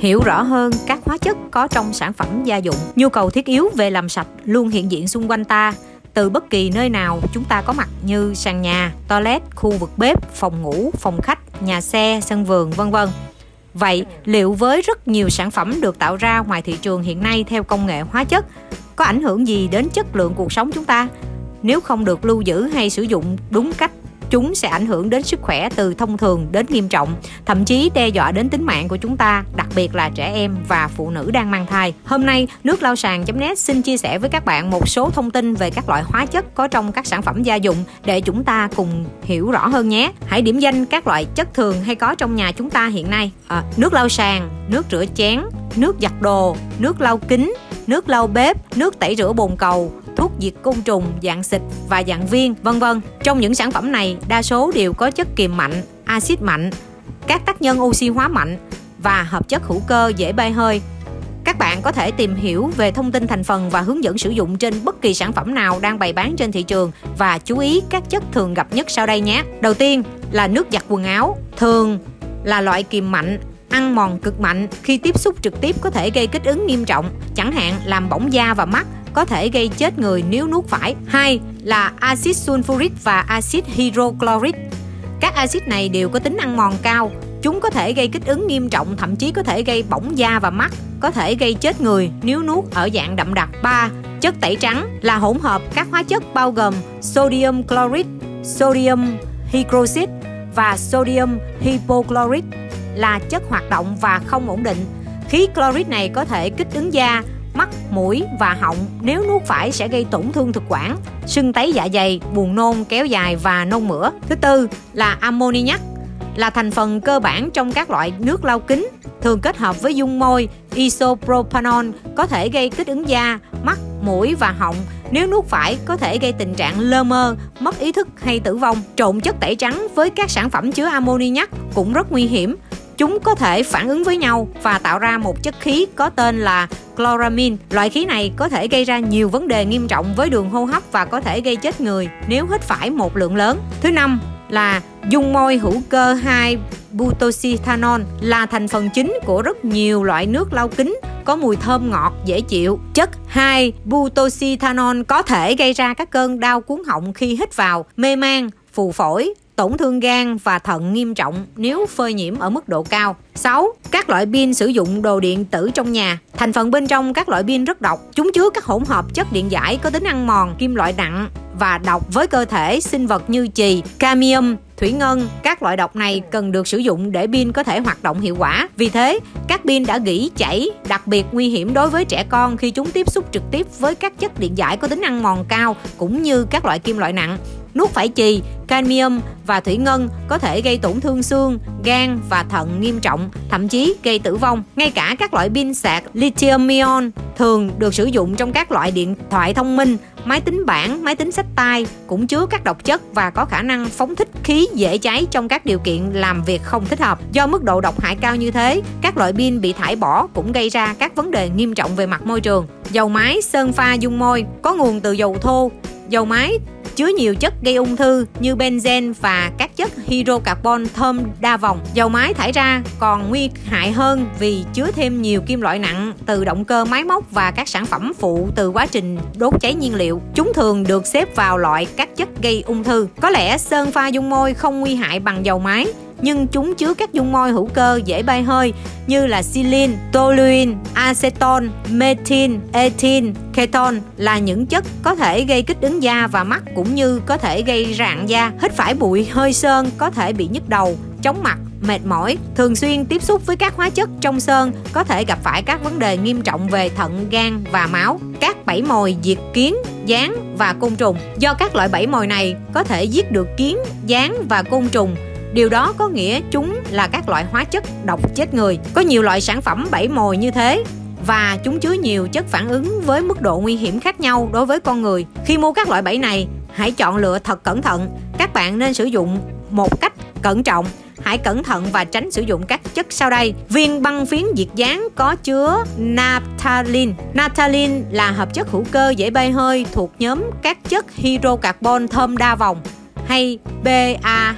hiểu rõ hơn các hóa chất có trong sản phẩm gia dụng nhu cầu thiết yếu về làm sạch luôn hiện diện xung quanh ta từ bất kỳ nơi nào chúng ta có mặt như sàn nhà, toilet, khu vực bếp, phòng ngủ, phòng khách, nhà xe, sân vườn, vân vân. Vậy, liệu với rất nhiều sản phẩm được tạo ra ngoài thị trường hiện nay theo công nghệ hóa chất, có ảnh hưởng gì đến chất lượng cuộc sống chúng ta? Nếu không được lưu giữ hay sử dụng đúng cách chúng sẽ ảnh hưởng đến sức khỏe từ thông thường đến nghiêm trọng, thậm chí đe dọa đến tính mạng của chúng ta, đặc biệt là trẻ em và phụ nữ đang mang thai. Hôm nay, nước lau sàn.net xin chia sẻ với các bạn một số thông tin về các loại hóa chất có trong các sản phẩm gia dụng để chúng ta cùng hiểu rõ hơn nhé. Hãy điểm danh các loại chất thường hay có trong nhà chúng ta hiện nay. À, nước lau sàn, nước rửa chén, nước giặt đồ, nước lau kính, nước lau bếp, nước tẩy rửa bồn cầu, thuốc diệt côn trùng dạng xịt và dạng viên, vân vân. Trong những sản phẩm này, đa số đều có chất kiềm mạnh, axit mạnh, các tác nhân oxy hóa mạnh và hợp chất hữu cơ dễ bay hơi. Các bạn có thể tìm hiểu về thông tin thành phần và hướng dẫn sử dụng trên bất kỳ sản phẩm nào đang bày bán trên thị trường và chú ý các chất thường gặp nhất sau đây nhé. Đầu tiên là nước giặt quần áo, thường là loại kiềm mạnh ăn mòn cực mạnh khi tiếp xúc trực tiếp có thể gây kích ứng nghiêm trọng, chẳng hạn làm bỏng da và mắt, có thể gây chết người nếu nuốt phải. Hai là axit sulfuric và axit hydrochloric. Các axit này đều có tính ăn mòn cao, chúng có thể gây kích ứng nghiêm trọng, thậm chí có thể gây bỏng da và mắt, có thể gây chết người nếu nuốt ở dạng đậm đặc. 3. Chất tẩy trắng là hỗn hợp các hóa chất bao gồm sodium chloride, sodium hydroxide và sodium hypochlorite là chất hoạt động và không ổn định. Khí clorit này có thể kích ứng da, mắt, mũi và họng nếu nuốt phải sẽ gây tổn thương thực quản, sưng tấy dạ dày, buồn nôn kéo dài và nôn mửa. Thứ tư là ammoniac là thành phần cơ bản trong các loại nước lau kính, thường kết hợp với dung môi isopropanol có thể gây kích ứng da, mắt, mũi và họng. Nếu nuốt phải có thể gây tình trạng lơ mơ, mất ý thức hay tử vong. Trộn chất tẩy trắng với các sản phẩm chứa ammoniac cũng rất nguy hiểm Chúng có thể phản ứng với nhau và tạo ra một chất khí có tên là chloramine. Loại khí này có thể gây ra nhiều vấn đề nghiêm trọng với đường hô hấp và có thể gây chết người nếu hít phải một lượng lớn. Thứ năm là dung môi hữu cơ 2 butoxythanol là thành phần chính của rất nhiều loại nước lau kính có mùi thơm ngọt dễ chịu. Chất 2 butoxythanol có thể gây ra các cơn đau cuốn họng khi hít vào, mê man, phù phổi, tổn thương gan và thận nghiêm trọng nếu phơi nhiễm ở mức độ cao. 6. Các loại pin sử dụng đồ điện tử trong nhà. Thành phần bên trong các loại pin rất độc. Chúng chứa các hỗn hợp chất điện giải có tính ăn mòn, kim loại nặng và độc với cơ thể sinh vật như chì, cadmium, thủy ngân. Các loại độc này cần được sử dụng để pin có thể hoạt động hiệu quả. Vì thế, các pin đã gỉ chảy đặc biệt nguy hiểm đối với trẻ con khi chúng tiếp xúc trực tiếp với các chất điện giải có tính ăn mòn cao cũng như các loại kim loại nặng nuốt phải chì, cadmium và thủy ngân có thể gây tổn thương xương, gan và thận nghiêm trọng, thậm chí gây tử vong. Ngay cả các loại pin sạc lithium ion thường được sử dụng trong các loại điện thoại thông minh, máy tính bảng, máy tính sách tay cũng chứa các độc chất và có khả năng phóng thích khí dễ cháy trong các điều kiện làm việc không thích hợp. Do mức độ độc hại cao như thế, các loại pin bị thải bỏ cũng gây ra các vấn đề nghiêm trọng về mặt môi trường. Dầu máy sơn pha dung môi có nguồn từ dầu thô, dầu máy chứa nhiều chất gây ung thư như benzen và các chất hydrocarbon thơm đa vòng. Dầu máy thải ra còn nguy hại hơn vì chứa thêm nhiều kim loại nặng từ động cơ máy móc và các sản phẩm phụ từ quá trình đốt cháy nhiên liệu. Chúng thường được xếp vào loại các chất gây ung thư. Có lẽ sơn pha dung môi không nguy hại bằng dầu máy, nhưng chúng chứa các dung môi hữu cơ dễ bay hơi như là silin, toluene, acetone, methyl, ethyl, ketone là những chất có thể gây kích ứng da và mắt cũng như có thể gây rạn da. Hít phải bụi hơi sơn có thể bị nhức đầu, chóng mặt, mệt mỏi, thường xuyên tiếp xúc với các hóa chất trong sơn có thể gặp phải các vấn đề nghiêm trọng về thận, gan và máu. Các bẫy mồi diệt kiến, gián và côn trùng. Do các loại bẫy mồi này có thể giết được kiến, gián và côn trùng Điều đó có nghĩa chúng là các loại hóa chất độc chết người. Có nhiều loại sản phẩm bẫy mồi như thế và chúng chứa nhiều chất phản ứng với mức độ nguy hiểm khác nhau đối với con người. Khi mua các loại bẫy này, hãy chọn lựa thật cẩn thận. Các bạn nên sử dụng một cách cẩn trọng. Hãy cẩn thận và tránh sử dụng các chất sau đây. Viên băng phiến diệt dán có chứa naphthalene. Naphthalene là hợp chất hữu cơ dễ bay hơi thuộc nhóm các chất hydrocarbon thơm đa vòng hay BA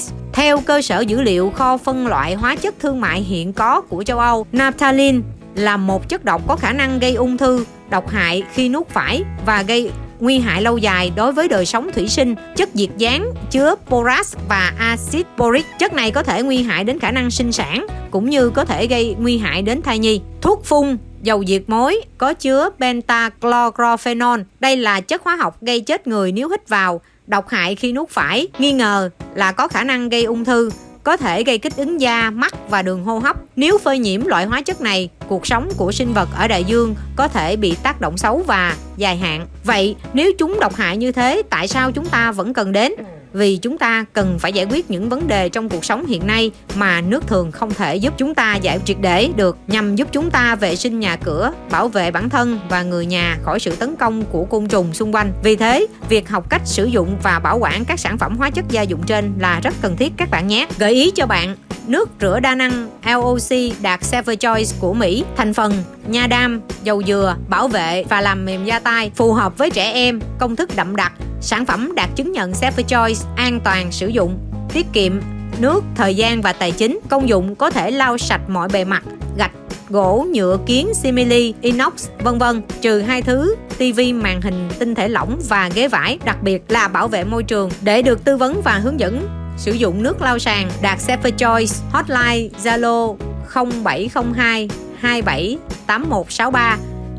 S Theo cơ sở dữ liệu kho phân loại hóa chất thương mại hiện có của châu Âu, naphthalene là một chất độc có khả năng gây ung thư, độc hại khi nuốt phải và gây nguy hại lâu dài đối với đời sống thủy sinh. Chất diệt dáng chứa borax và axit boric. Chất này có thể nguy hại đến khả năng sinh sản cũng như có thể gây nguy hại đến thai nhi. Thuốc phun dầu diệt mối có chứa pentachlorophenol. Đây là chất hóa học gây chết người nếu hít vào, độc hại khi nuốt phải, nghi ngờ là có khả năng gây ung thư có thể gây kích ứng da, mắt và đường hô hấp. Nếu phơi nhiễm loại hóa chất này, cuộc sống của sinh vật ở đại dương có thể bị tác động xấu và dài hạn. Vậy, nếu chúng độc hại như thế, tại sao chúng ta vẫn cần đến? Vì chúng ta cần phải giải quyết những vấn đề trong cuộc sống hiện nay mà nước thường không thể giúp chúng ta giải triệt để được nhằm giúp chúng ta vệ sinh nhà cửa, bảo vệ bản thân và người nhà khỏi sự tấn công của côn trùng xung quanh. Vì thế, việc học cách sử dụng và bảo quản các sản phẩm hóa chất gia dụng trên là rất cần thiết các bạn nhé. Gợi ý cho bạn nước rửa đa năng LOC đạt Safer Choice của Mỹ, thành phần nha đam, dầu dừa, bảo vệ và làm mềm da tay, phù hợp với trẻ em, công thức đậm đặc, sản phẩm đạt chứng nhận Safer Choice, an toàn sử dụng, tiết kiệm nước, thời gian và tài chính. Công dụng có thể lau sạch mọi bề mặt, gạch, gỗ, nhựa, kiến, simili, inox, vân vân, trừ hai thứ tivi màn hình tinh thể lỏng và ghế vải, đặc biệt là bảo vệ môi trường. Để được tư vấn và hướng dẫn sử dụng nước lau sàn đạt Safer Choice hotline Zalo 0702 278163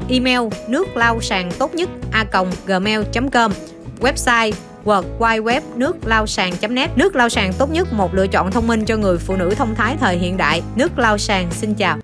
email nước lau sàn tốt nhất a gmail.com website World Wide Web nước lau sàn.net Nước lau sàn tốt nhất, một lựa chọn thông minh cho người phụ nữ thông thái thời hiện đại. Nước lau sàn xin chào.